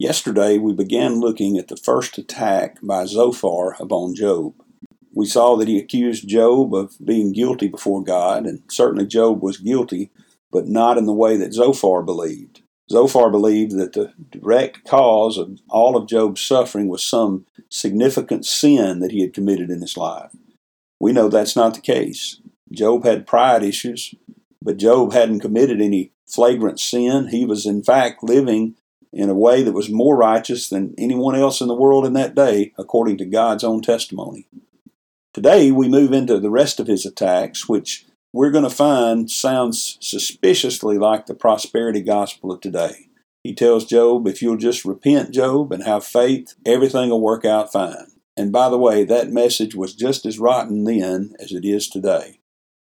Yesterday, we began looking at the first attack by Zophar upon Job. We saw that he accused Job of being guilty before God, and certainly Job was guilty, but not in the way that Zophar believed. Zophar believed that the direct cause of all of Job's suffering was some significant sin that he had committed in his life. We know that's not the case. Job had pride issues, but Job hadn't committed any flagrant sin. He was, in fact, living in a way that was more righteous than anyone else in the world in that day, according to God's own testimony. Today, we move into the rest of his attacks, which we're going to find sounds suspiciously like the prosperity gospel of today. He tells Job, if you'll just repent, Job, and have faith, everything will work out fine. And by the way, that message was just as rotten then as it is today.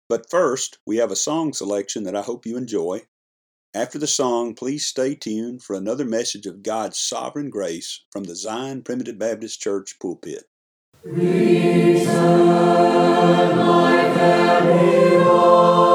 But first, we have a song selection that I hope you enjoy. After the song, please stay tuned for another message of God's sovereign grace from the Zion Primitive Baptist Church pulpit. Return, soul.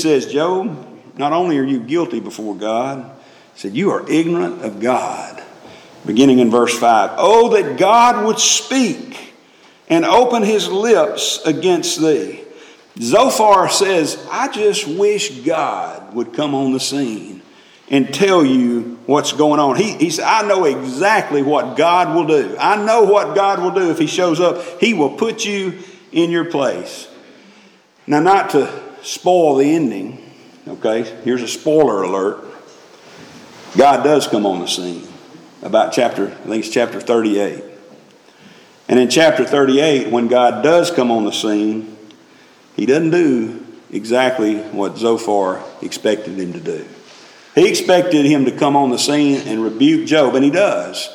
Says, Job, not only are you guilty before God, he said, you are ignorant of God. Beginning in verse 5. Oh, that God would speak and open his lips against thee. Zophar says, I just wish God would come on the scene and tell you what's going on. He, he said, I know exactly what God will do. I know what God will do if He shows up. He will put you in your place. Now, not to spoil the ending, okay, here's a spoiler alert. God does come on the scene about chapter, I think it's chapter 38. And in chapter 38, when God does come on the scene, he doesn't do exactly what Zophar expected him to do. He expected him to come on the scene and rebuke Job, and he does.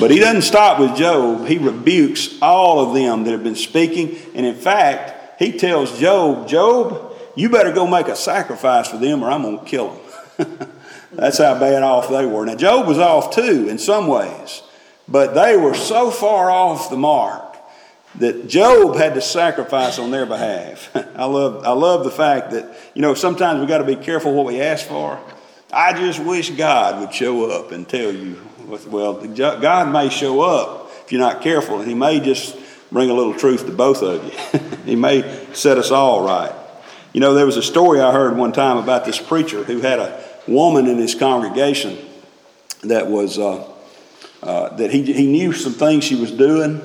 But he doesn't stop with Job. He rebukes all of them that have been speaking. And in fact, he tells Job, Job, you better go make a sacrifice for them or I'm going to kill them. That's how bad off they were. Now, Job was off too in some ways, but they were so far off the mark that Job had to sacrifice on their behalf. I love, I love the fact that, you know, sometimes we've got to be careful what we ask for. I just wish God would show up and tell you, well, God may show up if you're not careful, and He may just bring a little truth to both of you. he may set us all right. You know, there was a story I heard one time about this preacher who had a woman in his congregation that was, uh, uh, that he, he knew some things she was doing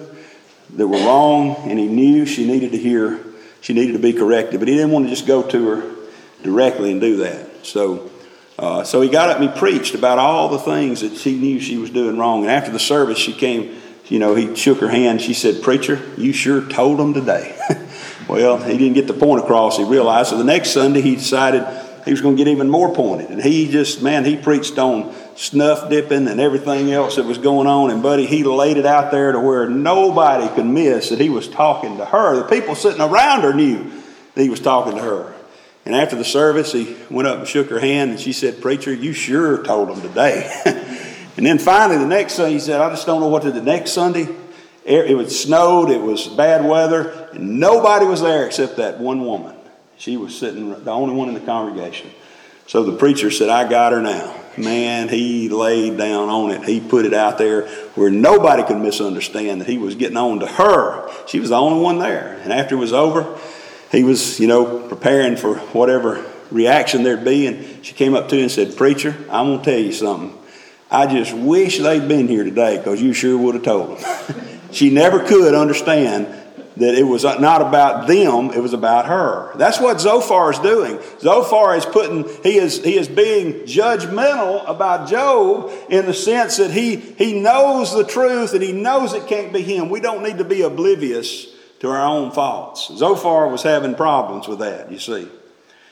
that were wrong, and he knew she needed to hear, she needed to be corrected, but he didn't want to just go to her directly and do that. So, uh, so he got up and he preached about all the things that she knew she was doing wrong. And after the service, she came, you know, he shook her hand. She said, Preacher, you sure told them today. well, he didn't get the point across, he realized. So the next Sunday, he decided he was going to get even more pointed. And he just, man, he preached on snuff dipping and everything else that was going on. And, buddy, he laid it out there to where nobody could miss that he was talking to her. The people sitting around her knew that he was talking to her. And after the service, he went up and shook her hand, and she said, Preacher, you sure told them today. and then finally, the next Sunday, he said, I just don't know what to do. The next Sunday, it was snowed, it was bad weather, and nobody was there except that one woman. She was sitting, the only one in the congregation. So the preacher said, I got her now. Man, he laid down on it. He put it out there where nobody could misunderstand that he was getting on to her. She was the only one there. And after it was over, he was, you know, preparing for whatever reaction there'd be. And she came up to him and said, Preacher, I'm going to tell you something. I just wish they'd been here today because you sure would have told them. she never could understand that it was not about them, it was about her. That's what Zophar is doing. Zophar is putting, he is, he is being judgmental about Job in the sense that he, he knows the truth and he knows it can't be him. We don't need to be oblivious to our own faults. Zophar was having problems with that, you see.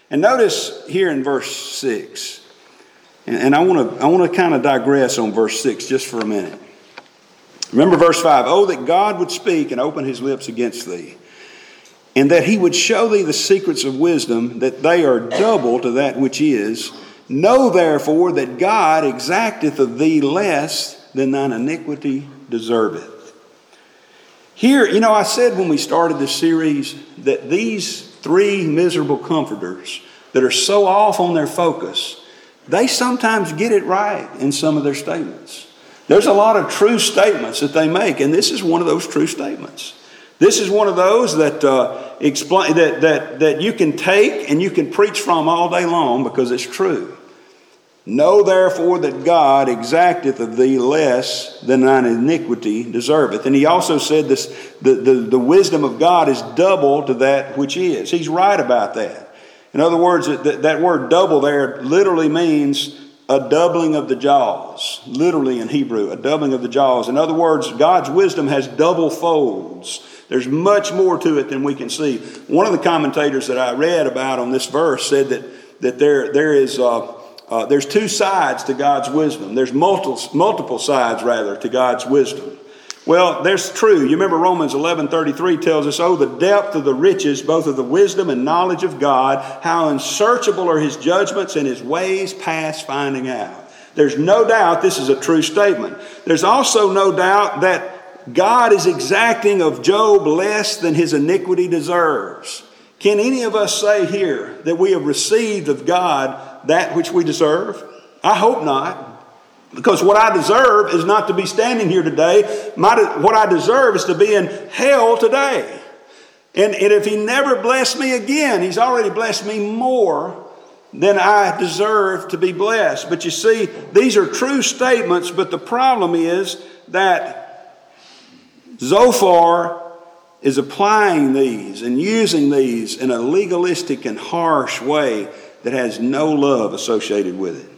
And notice here in verse 6, and, and I want to I want to kind of digress on verse 6 just for a minute. Remember verse 5 Oh, that God would speak and open his lips against thee, and that he would show thee the secrets of wisdom, that they are double to that which is. Know therefore that God exacteth of thee less than thine iniquity deserveth. Here, you know, I said when we started this series that these three miserable comforters that are so off on their focus, they sometimes get it right in some of their statements. There's a lot of true statements that they make, and this is one of those true statements. This is one of those that, uh, explain, that, that, that you can take and you can preach from all day long because it's true. Know therefore that God exacteth of thee less than thine iniquity deserveth. And he also said this the, the, the wisdom of God is double to that which is. He's right about that. In other words, that, that word double there literally means a doubling of the jaws, literally in Hebrew, a doubling of the jaws. In other words, God's wisdom has double folds. There's much more to it than we can see. One of the commentators that I read about on this verse said that, that there, there is, uh, uh, there's two sides to God's wisdom. There's multiple, multiple sides, rather, to God's wisdom. Well, that's true. You remember Romans 11:33 tells us, "Oh, the depth of the riches, both of the wisdom and knowledge of God! How unsearchable are His judgments and His ways past finding out." There's no doubt this is a true statement. There's also no doubt that God is exacting of Job less than his iniquity deserves. Can any of us say here that we have received of God that which we deserve? I hope not. Because what I deserve is not to be standing here today. My, what I deserve is to be in hell today. And, and if He never blessed me again, He's already blessed me more than I deserve to be blessed. But you see, these are true statements, but the problem is that Zophar is applying these and using these in a legalistic and harsh way that has no love associated with it.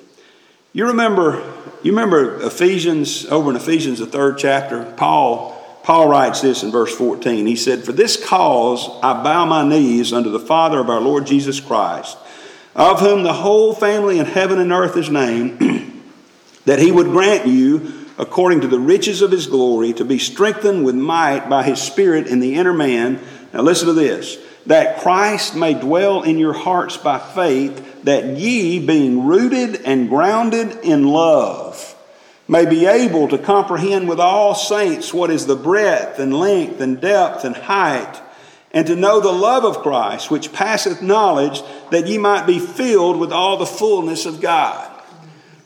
You remember, you remember Ephesians, over in Ephesians, the third chapter, Paul, Paul writes this in verse 14. He said, For this cause I bow my knees unto the Father of our Lord Jesus Christ, of whom the whole family in heaven and earth is named, that he would grant you according to the riches of his glory, to be strengthened with might by his Spirit in the inner man. Now, listen to this that Christ may dwell in your hearts by faith, that ye, being rooted and grounded in love, may be able to comprehend with all saints what is the breadth and length and depth and height, and to know the love of Christ, which passeth knowledge, that ye might be filled with all the fullness of God.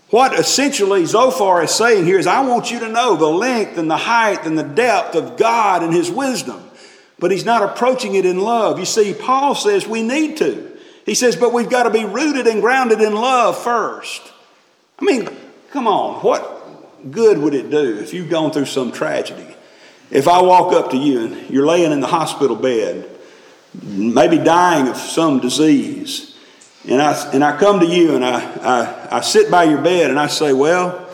What essentially Zophar is saying here is, I want you to know the length and the height and the depth of God and His wisdom. But he's not approaching it in love. You see, Paul says we need to. He says, but we've got to be rooted and grounded in love first. I mean, come on, what good would it do if you've gone through some tragedy? If I walk up to you and you're laying in the hospital bed, maybe dying of some disease, and I, and I come to you and I, I, I sit by your bed and I say, Well,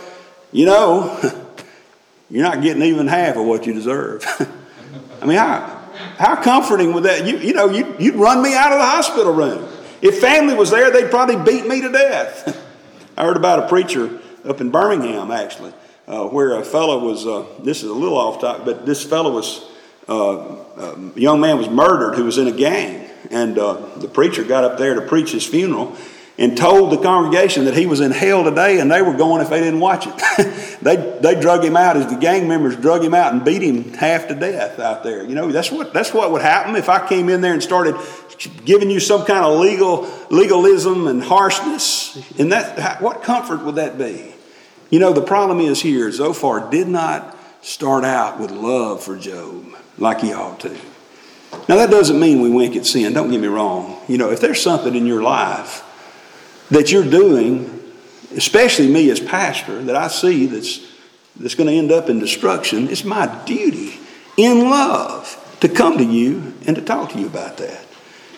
you know, you're not getting even half of what you deserve. I mean, how, how comforting would that? You, you know, you, you'd run me out of the hospital room. If family was there, they'd probably beat me to death. I heard about a preacher up in Birmingham, actually, uh, where a fellow was, uh, this is a little off topic, but this fellow was, uh, a young man was murdered who was in a gang. And uh, the preacher got up there to preach his funeral and told the congregation that he was in hell today and they were going if they didn't watch it. they, they drug him out as the gang members drug him out and beat him half to death out there. You know, that's what, that's what would happen if I came in there and started giving you some kind of legal legalism and harshness. And that, what comfort would that be? You know, the problem is here, Zophar did not start out with love for Job like he ought to. Now, that doesn't mean we wink at sin. Don't get me wrong. You know, if there's something in your life that you're doing, especially me as pastor, that I see that's, that's going to end up in destruction, it's my duty in love to come to you and to talk to you about that.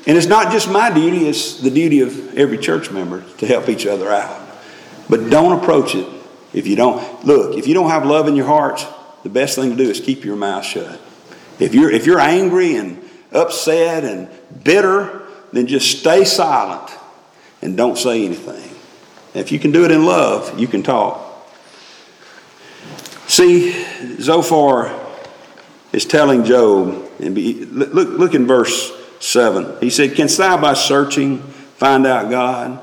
And it's not just my duty, it's the duty of every church member to help each other out. But don't approach it if you don't. Look, if you don't have love in your heart, the best thing to do is keep your mouth shut. If you're, if you're angry and upset and bitter, then just stay silent and don't say anything. If you can do it in love, you can talk. See, Zophar is telling Job, and be, look, look in verse 7. He said, Canst thou by searching find out God?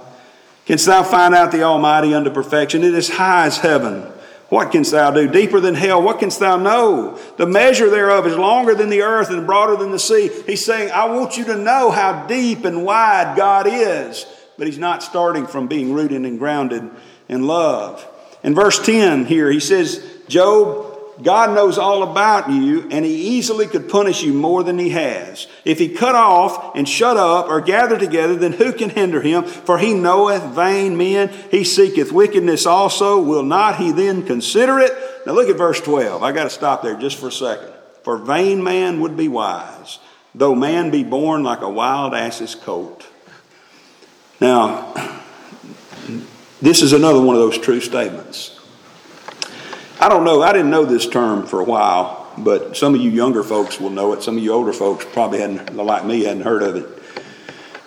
Canst thou find out the Almighty unto perfection? It is high as heaven. What canst thou do? Deeper than hell, what canst thou know? The measure thereof is longer than the earth and broader than the sea. He's saying, I want you to know how deep and wide God is but he's not starting from being rooted and grounded in love. In verse 10 here, he says, Job, God knows all about you, and he easily could punish you more than he has. If he cut off and shut up or gather together, then who can hinder him? For he knoweth vain men. He seeketh wickedness also. Will not he then consider it? Now look at verse 12. I got to stop there just for a second. For vain man would be wise, though man be born like a wild ass's colt. Now, this is another one of those true statements. I don't know, I didn't know this term for a while, but some of you younger folks will know it. Some of you older folks probably hadn't, like me, hadn't heard of it.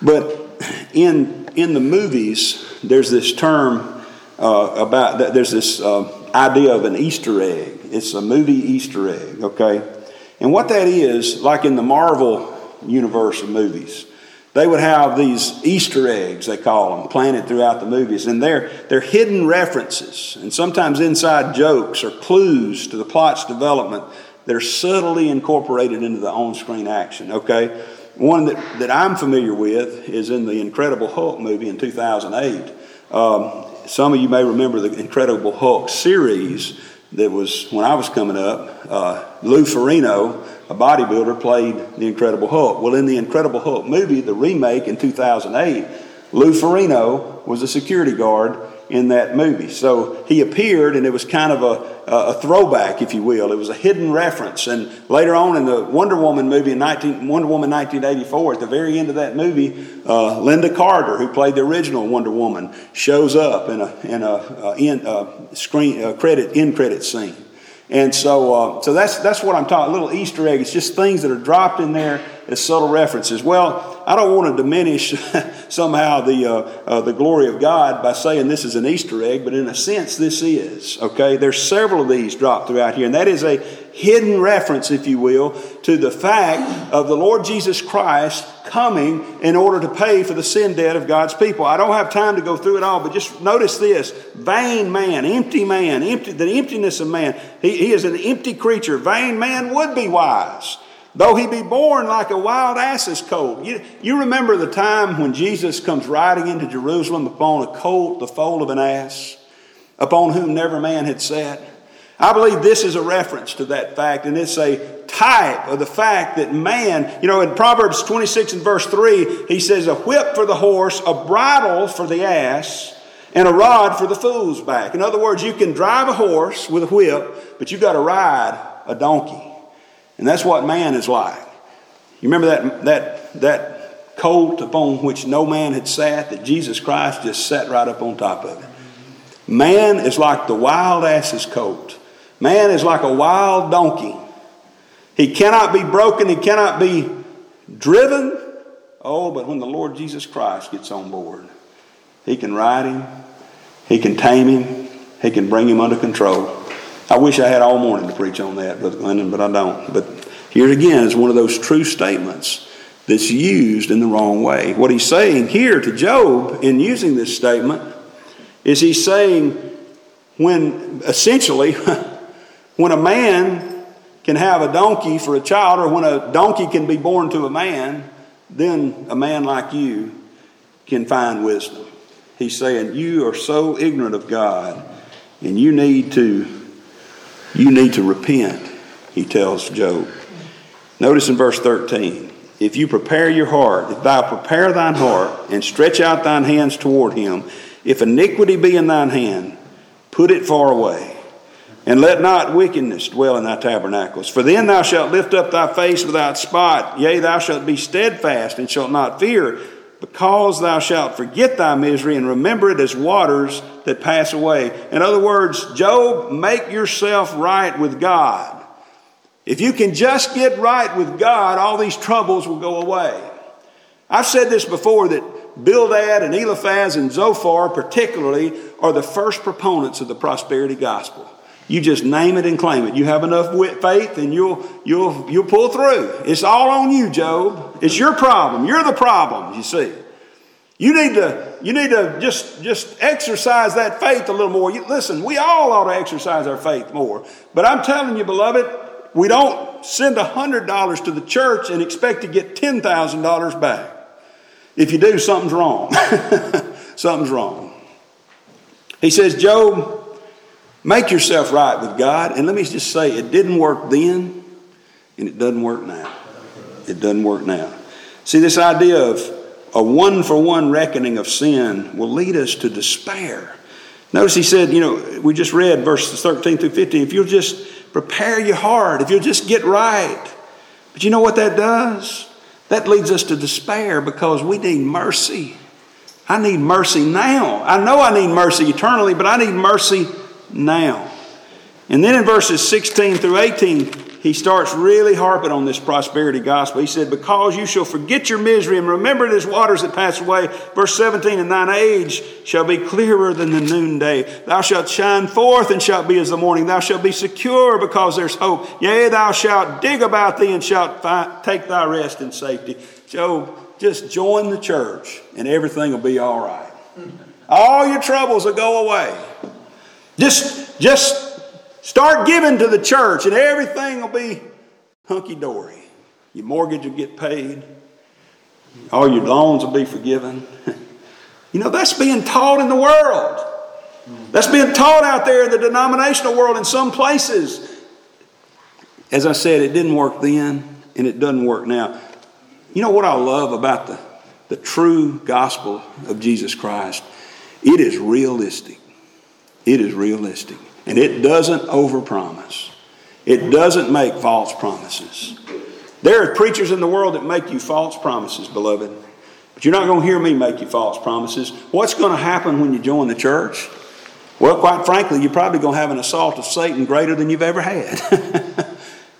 But in, in the movies, there's this term uh, about, there's this uh, idea of an Easter egg. It's a movie Easter egg, okay? And what that is, like in the Marvel universe of movies, they would have these Easter eggs, they call them, planted throughout the movies. And they're, they're hidden references and sometimes inside jokes or clues to the plot's development that are subtly incorporated into the on screen action, okay? one that, that I'm familiar with is in the Incredible Hulk movie in 2008. Um, some of you may remember the Incredible Hulk series that was when I was coming up. Uh, Lou Ferrigno, a bodybuilder, played the Incredible Hulk. Well, in the Incredible Hulk movie, the remake in 2008, Lou Ferrigno was a security guard in that movie. So he appeared, and it was kind of a, a throwback, if you will. It was a hidden reference. And later on in the Wonder Woman movie in 19, Wonder Woman 1984, at the very end of that movie, uh, Lynda Carter, who played the original Wonder Woman, shows up in a, in a, uh, in a screen a credit in credit scene. And so, uh, so that's, that's what I'm talking. A little Easter egg. It's just things that are dropped in there as subtle references. Well, I don't want to diminish somehow the, uh, uh, the glory of God by saying this is an Easter egg, but in a sense, this is. Okay, there's several of these dropped throughout here, and that is a hidden reference, if you will, to the fact of the Lord Jesus Christ coming in order to pay for the sin debt of God's people. I don't have time to go through it all, but just notice this vain man, empty man, empty, the emptiness of man. He, he is an empty creature. Vain man would be wise. Though he be born like a wild ass's colt. You, you remember the time when Jesus comes riding into Jerusalem upon a colt, the foal of an ass, upon whom never man had sat? I believe this is a reference to that fact, and it's a type of the fact that man, you know, in Proverbs 26 and verse 3, he says, A whip for the horse, a bridle for the ass, and a rod for the fool's back. In other words, you can drive a horse with a whip, but you've got to ride a donkey. And that's what man is like. You remember that, that, that colt upon which no man had sat, that Jesus Christ just sat right up on top of it. Man is like the wild ass's colt. Man is like a wild donkey. He cannot be broken, he cannot be driven. Oh, but when the Lord Jesus Christ gets on board, he can ride him, he can tame him, he can bring him under control. I wish I had all morning to preach on that, Brother Glendon, but I don't. But here again is one of those true statements that's used in the wrong way. What he's saying here to Job in using this statement is he's saying when essentially when a man can have a donkey for a child or when a donkey can be born to a man, then a man like you can find wisdom. He's saying you are so ignorant of God and you need to you need to repent, he tells Job. Notice in verse 13 if you prepare your heart, if thou prepare thine heart and stretch out thine hands toward him, if iniquity be in thine hand, put it far away. And let not wickedness dwell in thy tabernacles. For then thou shalt lift up thy face without spot. Yea, thou shalt be steadfast and shalt not fear, because thou shalt forget thy misery and remember it as waters that pass away. In other words, Job, make yourself right with God. If you can just get right with God, all these troubles will go away. I've said this before that Bildad and Eliphaz and Zophar, particularly, are the first proponents of the prosperity gospel. You just name it and claim it. You have enough faith and you'll, you'll, you'll pull through. It's all on you, Job. It's your problem. You're the problem, you see. You need to, you need to just, just exercise that faith a little more. You, listen, we all ought to exercise our faith more. But I'm telling you, beloved, we don't send $100 to the church and expect to get $10,000 back. If you do, something's wrong. something's wrong. He says, Job, Make yourself right with God. And let me just say, it didn't work then, and it doesn't work now. It doesn't work now. See, this idea of a one for one reckoning of sin will lead us to despair. Notice he said, you know, we just read verses 13 through 15. If you'll just prepare your heart, if you'll just get right. But you know what that does? That leads us to despair because we need mercy. I need mercy now. I know I need mercy eternally, but I need mercy now. And then in verses 16 through 18, he starts really harping on this prosperity gospel. He said, Because you shall forget your misery and remember it as waters that pass away. Verse 17, and thine age shall be clearer than the noonday. Thou shalt shine forth and shalt be as the morning. Thou shalt be secure because there's hope. Yea, thou shalt dig about thee and shalt take thy rest in safety. Job, just join the church and everything will be all right. All your troubles will go away. Just, just start giving to the church and everything will be hunky dory. Your mortgage will get paid. All your loans will be forgiven. You know, that's being taught in the world. That's being taught out there in the denominational world in some places. As I said, it didn't work then, and it doesn't work now. You know what I love about the, the true gospel of Jesus Christ? It is realistic. It is realistic. And it doesn't overpromise. It doesn't make false promises. There are preachers in the world that make you false promises, beloved. But you're not going to hear me make you false promises. What's going to happen when you join the church? Well, quite frankly, you're probably going to have an assault of Satan greater than you've ever had.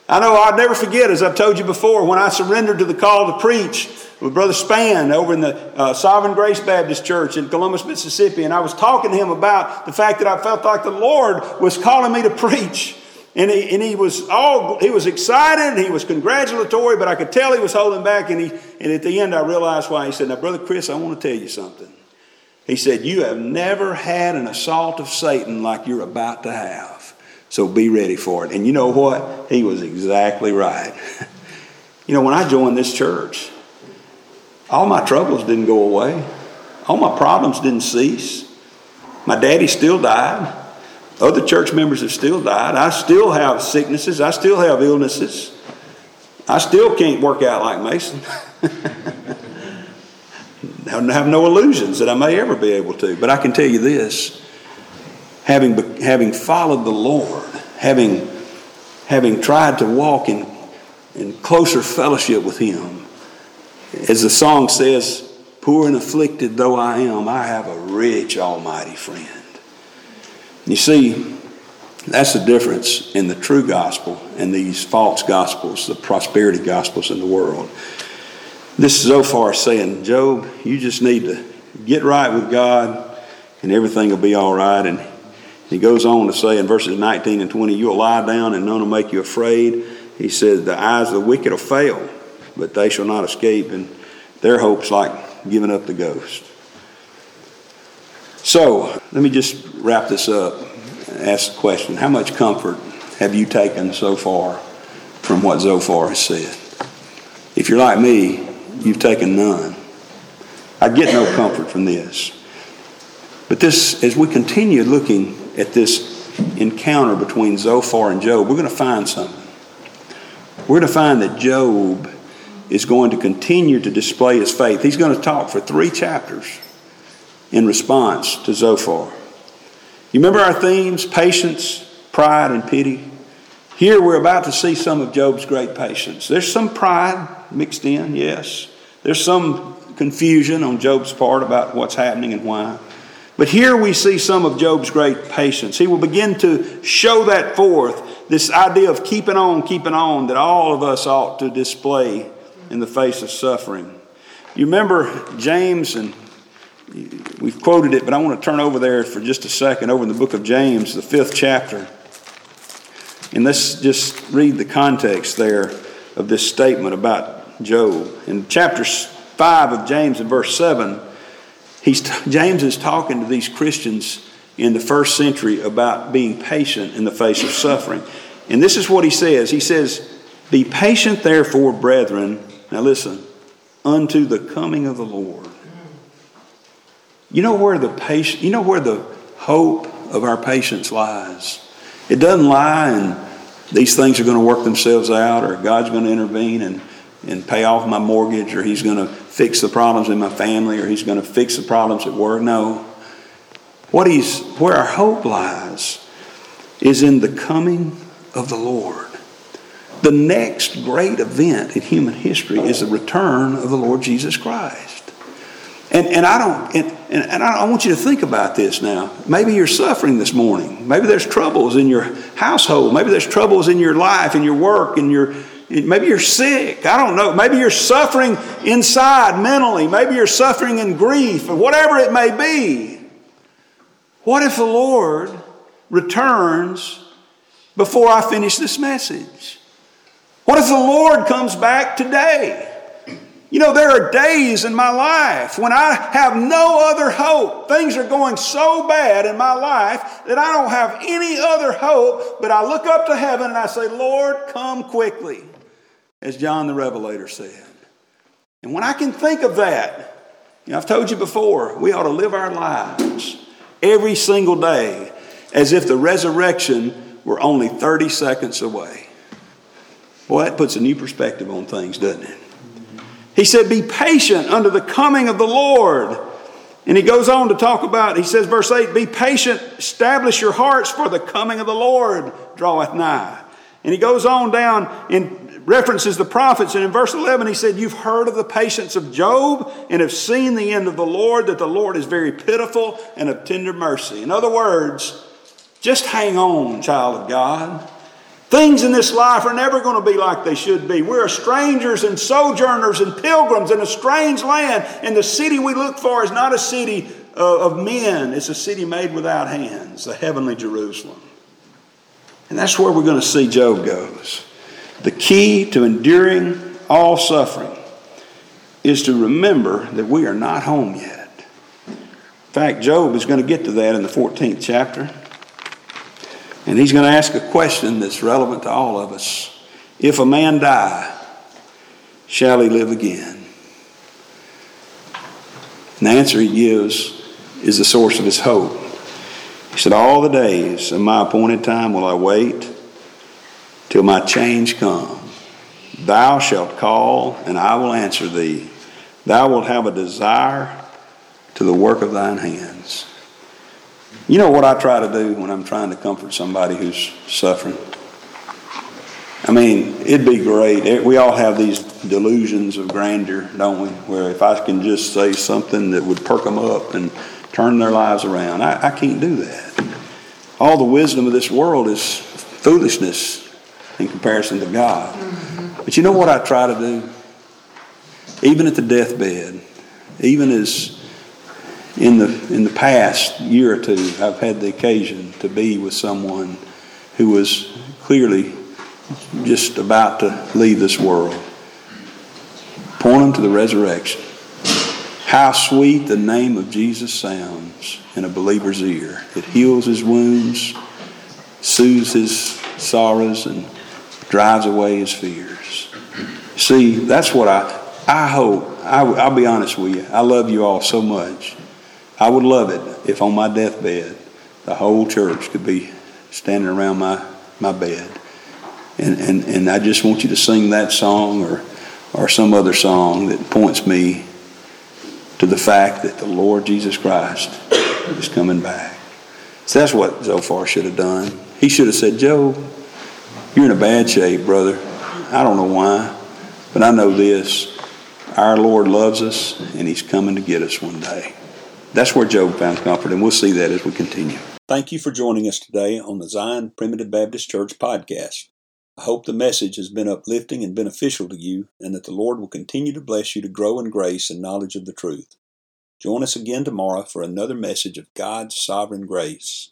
I know I'll never forget, as I've told you before, when I surrendered to the call to preach with Brother Span over in the uh, Sovereign Grace Baptist Church in Columbus, Mississippi, and I was talking to him about the fact that I felt like the Lord was calling me to preach. And he, and he was all he was excited he was congratulatory, but I could tell he was holding back. And he and at the end I realized why. He said, Now, Brother Chris, I want to tell you something. He said, You have never had an assault of Satan like you're about to have. So be ready for it. And you know what? He was exactly right. you know, when I joined this church, all my troubles didn't go away. All my problems didn't cease. My daddy still died. Other church members have still died. I still have sicknesses. I still have illnesses. I still can't work out like Mason. I have no illusions that I may ever be able to. But I can tell you this having, having followed the Lord, having, having tried to walk in, in closer fellowship with Him, as the song says, Poor and afflicted though I am, I have a rich, almighty friend. You see, that's the difference in the true gospel and these false gospels, the prosperity gospels in the world. This is Zophar saying, Job, you just need to get right with God and everything will be all right. And he goes on to say in verses 19 and 20, You'll lie down and none will make you afraid. He says, The eyes of the wicked will fail, but they shall not escape. And their hope's like giving up the ghost. So let me just wrap this up. Ask the question How much comfort have you taken so far from what Zophar has said? If you're like me, you've taken none. I get no comfort from this. But this, as we continue looking at this encounter between Zophar and Job, we're going to find something. We're going to find that Job is going to continue to display his faith. He's going to talk for three chapters in response to Zophar. You remember our themes patience, pride, and pity? Here we're about to see some of Job's great patience. There's some pride mixed in, yes. There's some confusion on Job's part about what's happening and why. But here we see some of Job's great patience. He will begin to show that forth, this idea of keeping on, keeping on, that all of us ought to display in the face of suffering. You remember James and We've quoted it, but I want to turn over there for just a second, over in the book of James, the fifth chapter. And let's just read the context there of this statement about Job. In chapter 5 of James, in verse 7, he's, James is talking to these Christians in the first century about being patient in the face of suffering. And this is what he says He says, Be patient, therefore, brethren. Now listen, unto the coming of the Lord. You know where the patient, you know where the hope of our patience lies. It doesn't lie in these things are going to work themselves out, or God's going to intervene and, and pay off my mortgage, or He's going to fix the problems in my family, or He's going to fix the problems at work. No. What he's, where our hope lies is in the coming of the Lord. The next great event in human history is the return of the Lord Jesus Christ. And, and I don't, and, and I, I want you to think about this now. Maybe you're suffering this morning. Maybe there's troubles in your household. Maybe there's troubles in your life, in your work, in your, maybe you're sick. I don't know. Maybe you're suffering inside mentally. Maybe you're suffering in grief or whatever it may be. What if the Lord returns before I finish this message? What if the Lord comes back today? You know, there are days in my life when I have no other hope. Things are going so bad in my life that I don't have any other hope, but I look up to heaven and I say, Lord, come quickly, as John the Revelator said. And when I can think of that, you know, I've told you before, we ought to live our lives every single day as if the resurrection were only 30 seconds away. Boy, that puts a new perspective on things, doesn't it? He said, Be patient under the coming of the Lord. And he goes on to talk about, he says, verse 8, Be patient, establish your hearts, for the coming of the Lord draweth nigh. And he goes on down and references the prophets. And in verse 11, he said, You've heard of the patience of Job and have seen the end of the Lord, that the Lord is very pitiful and of tender mercy. In other words, just hang on, child of God. Things in this life are never going to be like they should be. We're strangers and sojourners and pilgrims in a strange land, and the city we look for is not a city uh, of men, it's a city made without hands, the heavenly Jerusalem. And that's where we're going to see Job goes. The key to enduring all suffering is to remember that we are not home yet. In fact, Job is going to get to that in the 14th chapter. And he's going to ask a question that's relevant to all of us. If a man die, shall he live again? And the answer he gives is the source of his hope. He said, All the days of my appointed time will I wait till my change come. Thou shalt call, and I will answer thee. Thou wilt have a desire to the work of thine hands. You know what I try to do when I'm trying to comfort somebody who's suffering? I mean, it'd be great. We all have these delusions of grandeur, don't we? Where if I can just say something that would perk them up and turn their lives around, I, I can't do that. All the wisdom of this world is foolishness in comparison to God. Mm-hmm. But you know what I try to do? Even at the deathbed, even as in the in the past year or two, I've had the occasion to be with someone who was clearly just about to leave this world. Point them to the resurrection. How sweet the name of Jesus sounds in a believer's ear. It heals his wounds, soothes his sorrows, and drives away his fears. See, that's what I, I hope. I, I'll be honest with you. I love you all so much. I would love it if on my deathbed the whole church could be standing around my, my bed. And, and, and I just want you to sing that song or, or some other song that points me to the fact that the Lord Jesus Christ is coming back. So that's what Zophar should have done. He should have said, Job, you're in a bad shape, brother. I don't know why, but I know this. Our Lord loves us, and He's coming to get us one day. That's where Job found comfort, and we'll see that as we continue. Thank you for joining us today on the Zion Primitive Baptist Church podcast. I hope the message has been uplifting and beneficial to you, and that the Lord will continue to bless you to grow in grace and knowledge of the truth. Join us again tomorrow for another message of God's sovereign grace.